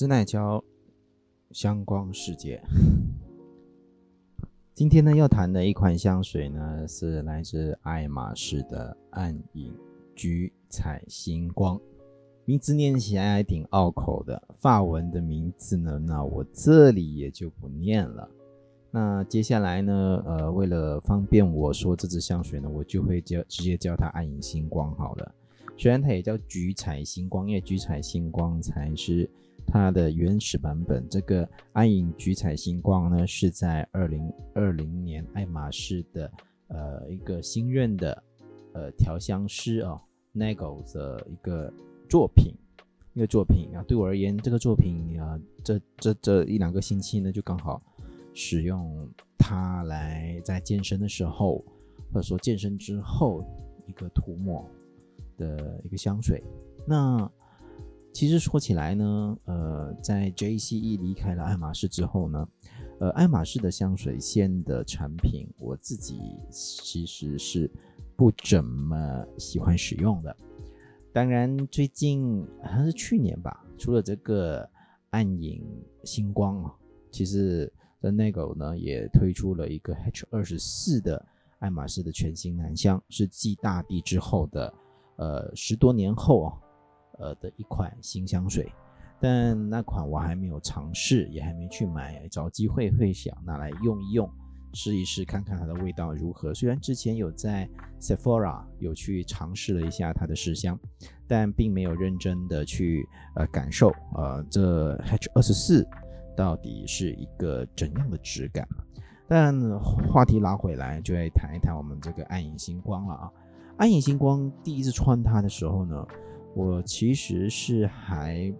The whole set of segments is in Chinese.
斯奈娇香光世界。今天呢，要谈的一款香水呢，是来自爱马仕的暗影橘彩星光。名字念起来还挺拗口的，法文的名字呢，那我这里也就不念了。那接下来呢，呃，为了方便我说这支香水呢，我就会叫直接叫它暗影星光好了。虽然它也叫橘彩星光，因为橘彩星光才是。它的原始版本，这个暗影橘彩星光呢，是在二零二零年爱马仕的呃一个新任的呃调香师啊 n a g o 的一个作品，一个作品啊。对我而言，这个作品啊，这这这一两个星期呢，就刚好使用它来在健身的时候，或者说健身之后一个涂抹的一个香水。那其实说起来呢，呃，在 JCE 离开了爱马仕之后呢，呃，爱马仕的香水线的产品，我自己其实是不怎么喜欢使用的。当然，最近好像是去年吧，除了这个暗影星光啊，其实 The n e g o 呢也推出了一个 H 二十四的爱马仕的全新男香，是继大地之后的，呃，十多年后啊。呃的一款新香水，但那款我还没有尝试，也还没去买，找机会会想拿来用一用，试一试，看看它的味道如何。虽然之前有在 Sephora 有去尝试了一下它的试香，但并没有认真的去呃感受，呃这 H 二十四到底是一个怎样的质感。但话题拉回来，就来谈一谈我们这个暗影星光了啊。暗影星光第一次穿它的时候呢。我其实是还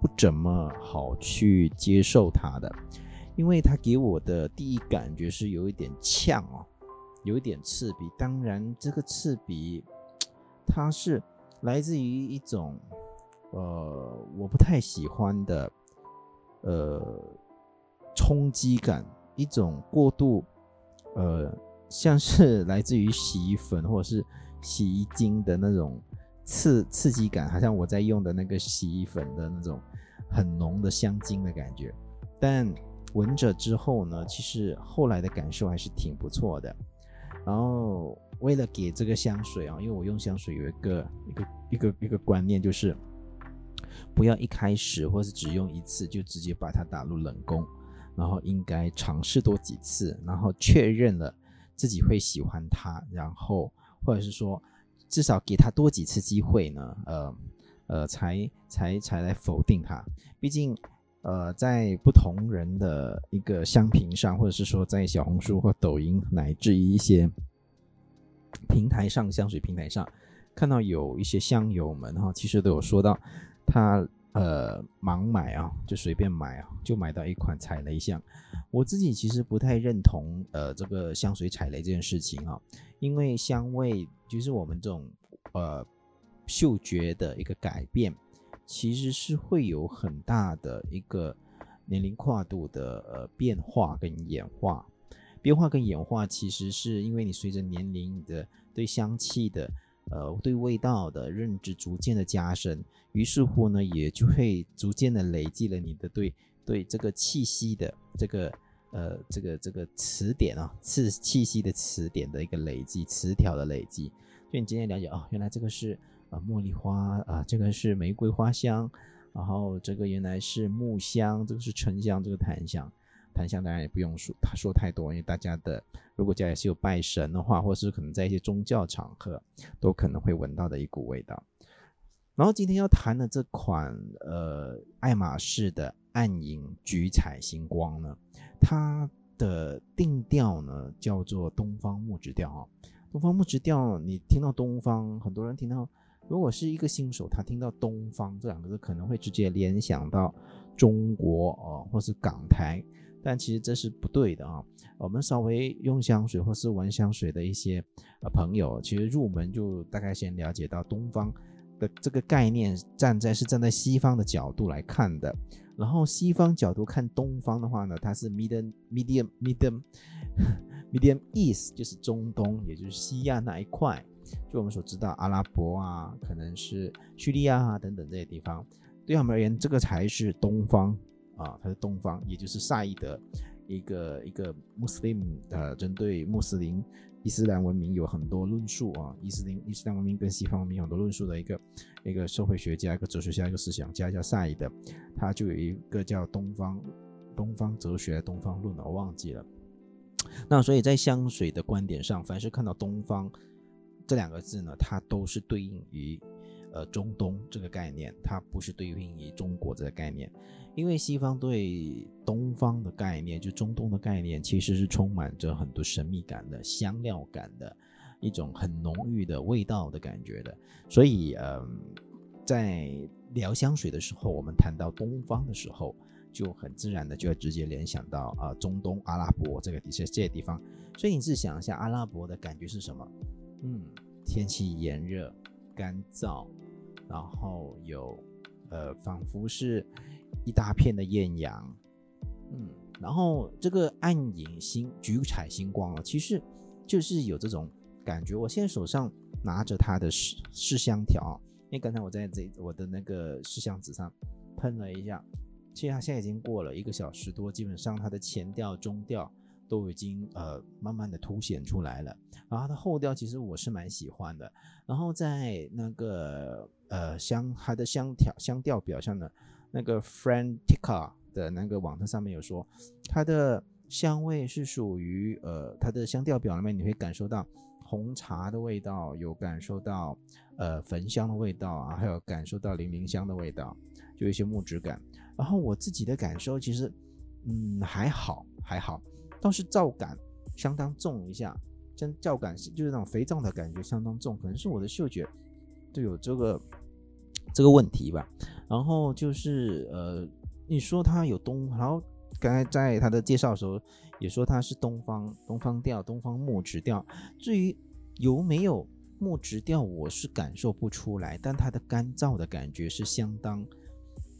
不怎么好去接受它的，因为它给我的第一感觉是有一点呛哦，有一点刺鼻。当然，这个刺鼻 它是来自于一种呃我不太喜欢的呃冲击感，一种过度呃像是来自于洗衣粉或者是洗衣精的那种。刺刺激感，好像我在用的那个洗衣粉的那种很浓的香精的感觉，但闻着之后呢，其实后来的感受还是挺不错的。然后为了给这个香水啊，因为我用香水有一个一个一个一个观念，就是不要一开始或是只用一次就直接把它打入冷宫，然后应该尝试多几次，然后确认了自己会喜欢它，然后或者是说。至少给他多几次机会呢，呃，呃，才才才来否定他。毕竟，呃，在不同人的一个香评上，或者是说在小红书或抖音，乃至于一些平台上香水平台上，看到有一些香友们哈，其实都有说到他呃盲买啊，就随便买啊，就买到一款踩雷香。我自己其实不太认同呃这个香水踩雷这件事情啊。因为香味就是我们这种呃嗅觉的一个改变，其实是会有很大的一个年龄跨度的呃变化跟演化。变化跟演化其实是因为你随着年龄的对香气的呃对味道的认知逐渐的加深，于是乎呢也就会逐渐的累积了你的对对这个气息的这个。呃，这个这个词典啊，是气息的词典的一个累积，词条的累积。所以你今天了解哦，原来这个是啊茉莉花啊，这个是玫瑰花香，然后这个原来是木香，这个是沉香，这个檀香。檀香当然也不用说，他说太多，因为大家的如果家里是有拜神的话，或者是可能在一些宗教场合，都可能会闻到的一股味道。然后今天要谈的这款呃爱马仕的暗影橘彩星光呢。它的定调呢叫做东方木质调啊，东方木质调，你听到东方，很多人听到，如果是一个新手，他听到东方这两个字，可能会直接联想到中国哦，或是港台，但其实这是不对的啊。我们稍微用香水或是闻香水的一些呃朋友，其实入门就大概先了解到东方的这个概念，站在是站在西方的角度来看的。然后西方角度看东方的话呢，它是 medium medium medium medium east，就是中东，也就是西亚那一块。就我们所知道，阿拉伯啊，可能是叙利亚啊等等这些地方。对他们而言，这个才是东方啊，它是东方，也就是萨义德一个一个穆斯林呃，针对穆斯林伊斯兰文明有很多论述啊，伊斯林伊斯兰文明跟西方文明很多论述的一个一个社会学家、一个哲学家、一个思想家叫萨义德，他就有一个叫东方东方哲学、东方论的，我忘记了。那所以在香水的观点上，凡是看到东方这两个字呢，它都是对应于。呃，中东这个概念，它不是对应于中国这个概念，因为西方对东方的概念，就中东的概念，其实是充满着很多神秘感的、香料感的一种很浓郁的味道的感觉的。所以，呃，在聊香水的时候，我们谈到东方的时候，就很自然的就会直接联想到啊，中东阿拉伯这个地这些地方。所以，你是想一下，阿拉伯的感觉是什么？嗯，天气炎热、干燥。然后有，呃，仿佛是一大片的艳阳，嗯，然后这个暗影星橘彩星光啊，其实就是有这种感觉。我现在手上拿着它的试试香条，因为刚才我在这我的那个试香纸上喷了一下，其实它现在已经过了一个小时多，基本上它的前调、中调。都已经呃慢慢的凸显出来了，然后它的后调其实我是蛮喜欢的，然后在那个呃香它的香调香调表上的那个 Frantica 的那个网站上面有说，它的香味是属于呃它的香调表里面你会感受到红茶的味道，有感受到呃焚香的味道啊，还有感受到零陵香的味道，就一些木质感。然后我自己的感受其实嗯还好还好。倒是皂感相当重一下，像皂感就是那种肥皂的感觉相当重，可能是我的嗅觉就有这个这个问题吧。然后就是呃，你说它有东，然后刚才在他的介绍的时候也说它是东方东方调、东方木质调。至于有没有木质调，我是感受不出来，但它的干燥的感觉是相当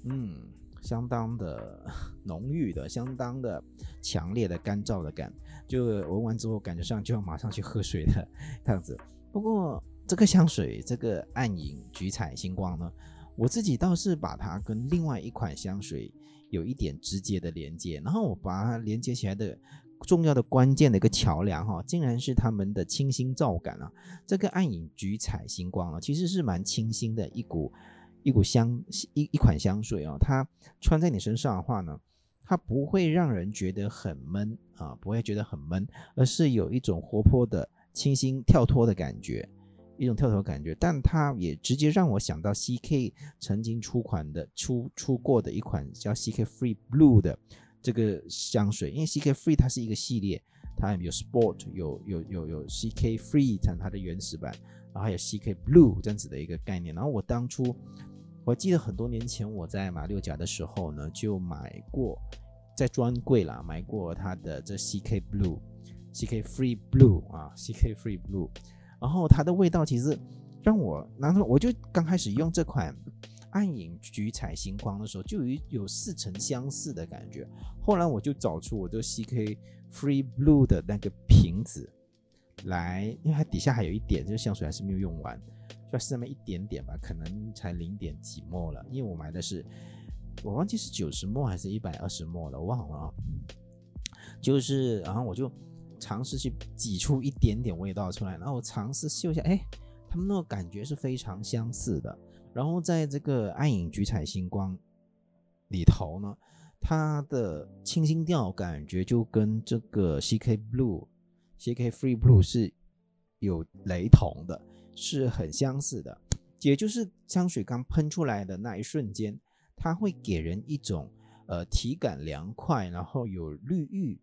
嗯。相当的浓郁的，相当的强烈的干燥的感，就闻完之后感觉上就要马上去喝水的样子。不过这个香水，这个暗影橘彩星光呢，我自己倒是把它跟另外一款香水有一点直接的连接，然后我把它连接起来的重要的关键的一个桥梁哈，竟然是他们的清新皂感啊。这个暗影橘彩星光啊，其实是蛮清新的一股。一股香一一款香水哦，它穿在你身上的话呢，它不会让人觉得很闷啊，不会觉得很闷，而是有一种活泼的、清新、跳脱的感觉，一种跳脱感觉。但它也直接让我想到 CK 曾经出款的出出过的一款叫 CK Free Blue 的这个香水，因为 CK Free 它是一个系列，它有 Sport，有有有有 CK Free 它它的原始版，然后还有 CK Blue 这样子的一个概念。然后我当初。我记得很多年前我在马六甲的时候呢，就买过，在专柜啦买过它的这 CK Blue、CK Free Blue 啊，CK Free Blue，然后它的味道其实让我，然后我就刚开始用这款暗影橘彩星光的时候，就有有似曾相识的感觉。后来我就找出我这 CK Free Blue 的那个瓶子来，因为它底下还有一点，这个香水还是没有用完。就是那么一点点吧，可能才零点几墨了。因为我买的是，我忘记是九十墨还是一百二十墨了，我忘了。啊。就是，然后我就尝试去挤出一点点味道出来，然后我尝试嗅一下，哎，他们那个感觉是非常相似的。然后在这个暗影橘彩星光里头呢，它的清新调感觉就跟这个 CK Blue、CK Free Blue 是有雷同的。是很相似的，也就是香水刚喷出来的那一瞬间，它会给人一种呃体感凉快，然后有绿郁，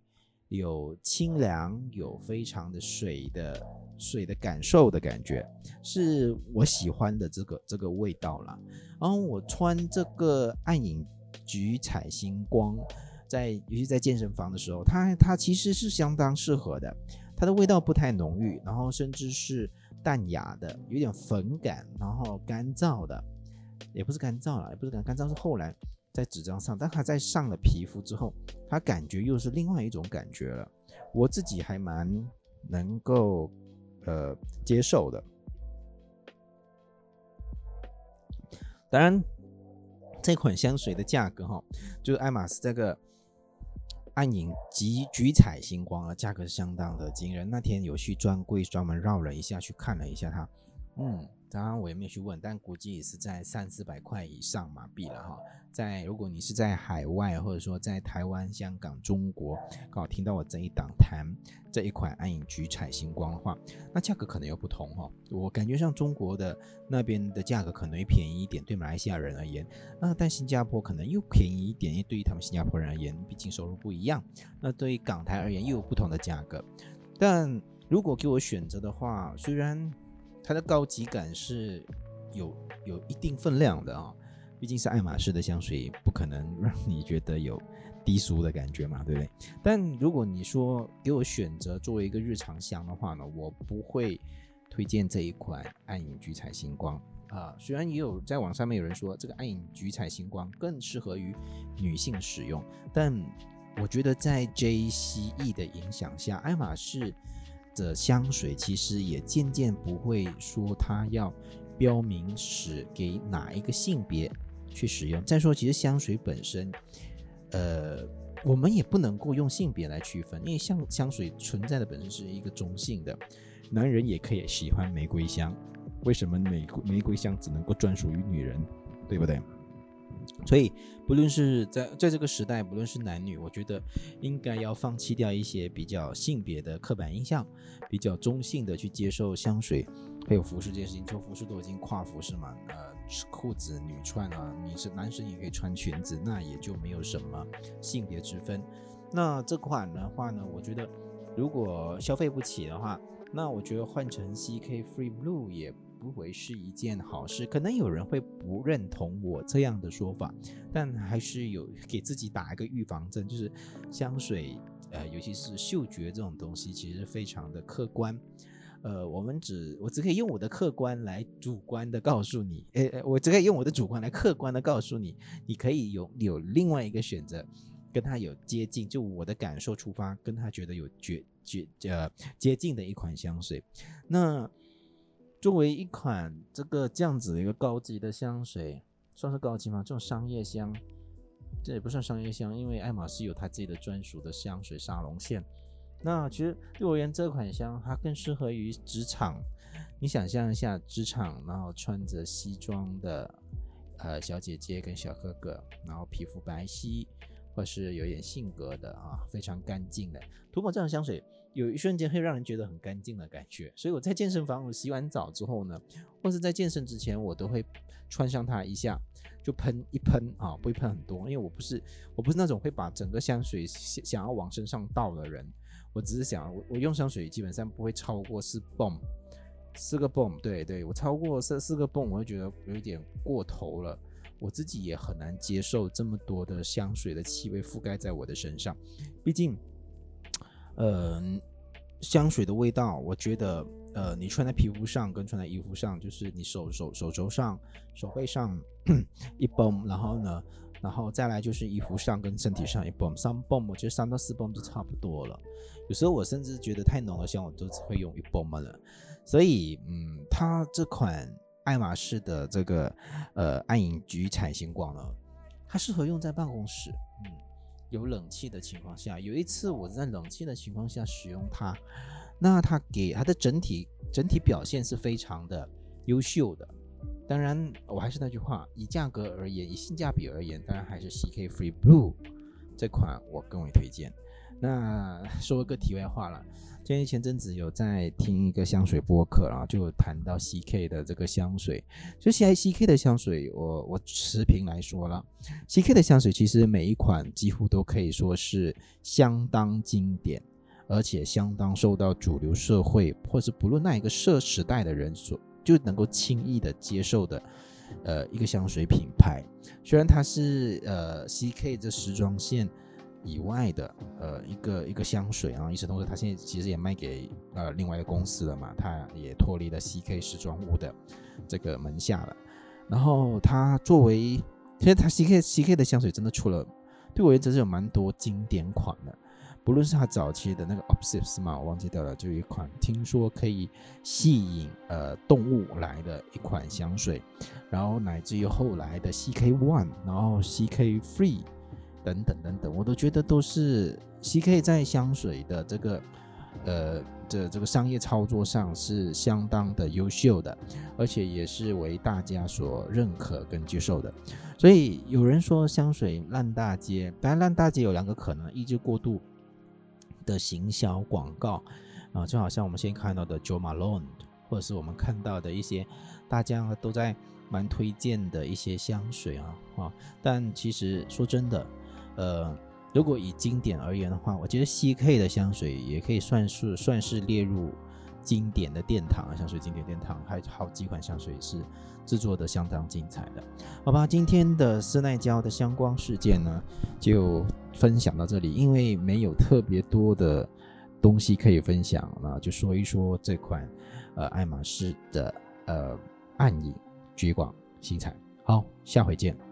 有清凉，有非常的水的水的感受的感觉，是我喜欢的这个这个味道了。然后我穿这个暗影橘彩星光，在尤其在健身房的时候，它它其实是相当适合的，它的味道不太浓郁，然后甚至是。淡雅的，有点粉感，然后干燥的，也不是干燥了，也不是干干燥，是后来在纸张上，但它在上了皮肤之后，它感觉又是另外一种感觉了。我自己还蛮能够呃接受的。当然，这款香水的价格哈，就是爱马仕这个暗影及橘彩星光啊，价格相当的惊人。那天有去专柜专门绕了一下，去看了一下它，嗯。当然我也没有去问，但估计也是在三四百块以上马币了哈。在如果你是在海外，或者说在台湾、香港、中国，刚好听到我这一档谈这一款暗影菊彩星光的话，那价格可能又不同哈。我感觉像中国的那边的价格可能会便宜一点，对马来西亚人而言，那但新加坡可能又便宜一点，因为对于他们新加坡人而言，毕竟收入不一样。那对于港台而言又有不同的价格。但如果给我选择的话，虽然它的高级感是有有一定分量的啊，毕竟是爱马仕的香水，不可能让你觉得有低俗的感觉嘛，对不对？但如果你说给我选择作为一个日常香的话呢，我不会推荐这一款暗影菊彩星光啊。虽然也有在网上面有人说这个暗影菊彩星光更适合于女性使用，但我觉得在 JCE 的影响下，爱马仕。的香水其实也渐渐不会说它要标明是给哪一个性别去使用。再说，其实香水本身，呃，我们也不能够用性别来区分，因为香香水存在的本身是一个中性的，男人也可以喜欢玫瑰香，为什么玫瑰玫瑰香只能够专属于女人，对不对？所以，不论是在在这个时代，不论是男女，我觉得应该要放弃掉一些比较性别的刻板印象，比较中性的去接受香水，还有服饰这件事情。做服饰都已经跨服饰嘛，呃，裤子女穿啊，女生男生也可以穿裙子，那也就没有什么性别之分。那这款的话呢，我觉得如果消费不起的话，那我觉得换成 CK Free Blue 也。不会是一件好事，可能有人会不认同我这样的说法，但还是有给自己打一个预防针，就是香水，呃，尤其是嗅觉这种东西，其实非常的客观，呃，我们只我只可以用我的客观来主观的告诉你，诶，我只可以用我的主观来客观的告诉你，你可以有有另外一个选择，跟他有接近，就我的感受出发，跟他觉得有绝绝呃接近的一款香水，那。作为一款这个这样子的一个高级的香水，算是高级吗？这种商业香，这也不算商业香，因为爱马仕有它自己的专属的香水沙龙线。那其实对我而言，这款香它更适合于职场。你想象一下，职场然后穿着西装的呃小姐姐跟小哥哥，然后皮肤白皙，或是有点性格的啊，非常干净的，涂抹这种香水。有一瞬间会让人觉得很干净的感觉，所以我在健身房我洗完澡之后呢，或是在健身之前，我都会穿上它一下，就喷一喷啊，不会喷很多，因为我不是我不是那种会把整个香水想要往身上倒的人，我只是想我我用香水基本上不会超过四泵，四个泵，对对，我超过四四个泵，我会觉得有一点过头了，我自己也很难接受这么多的香水的气味覆盖在我的身上，毕竟。呃，香水的味道，我觉得，呃，你穿在皮肤上跟穿在衣服上，就是你手手手肘上、手背上 一泵，然后呢，然后再来就是衣服上跟身体上一泵，三泵，我觉得三到四泵就差不多了。有时候我甚至觉得太浓的香，我都只会用一泵了。所以，嗯，它这款爱马仕的这个呃暗影橘彩星光呢，它适合用在办公室，嗯。有冷气的情况下，有一次我在冷气的情况下使用它，那它给它的整体整体表现是非常的优秀的。当然，我还是那句话，以价格而言，以性价比而言，当然还是 CK Free Blue 这款我更为推荐。那 说个题外话了。今天前阵子有在听一个香水播客，然后就谈到 CK 的这个香水。就现在 CK 的香水，我我持平来说了，CK 的香水其实每一款几乎都可以说是相当经典，而且相当受到主流社会或是不论那一个社时代的人所就能够轻易的接受的，呃，一个香水品牌。虽然它是呃 CK 这时装线。以外的呃一个一个香水啊，与此同时，他现在其实也卖给呃另外一个公司了嘛，他也脱离了 CK 时装屋的这个门下了。然后他作为，其实他 CK CK 的香水真的出了，对我而言，真是有蛮多经典款的，不论是它早期的那个 Obsess 嘛，我忘记掉了，就一款听说可以吸引呃动物来的一款香水，然后乃至于后来的 CK One，然后 CK Free 等等等等，我都觉得都是 CK 在香水的这个呃这这个商业操作上是相当的优秀的，而且也是为大家所认可跟接受的。所以有人说香水烂大街，当然烂大街有两个可能，一是过度。的行销广告啊，就好像我们现在看到的 Jo Malone，或者是我们看到的一些大家都在蛮推荐的一些香水啊啊，但其实说真的，呃，如果以经典而言的话，我觉得 CK 的香水也可以算是算是列入经典的殿堂香水经典殿堂，还有好几款香水是制作的相当精彩的。好吧，今天的斯奈娇的香光事件呢，就。分享到这里，因为没有特别多的东西可以分享，那就说一说这款呃爱马仕的呃暗影橘广新彩。好，下回见。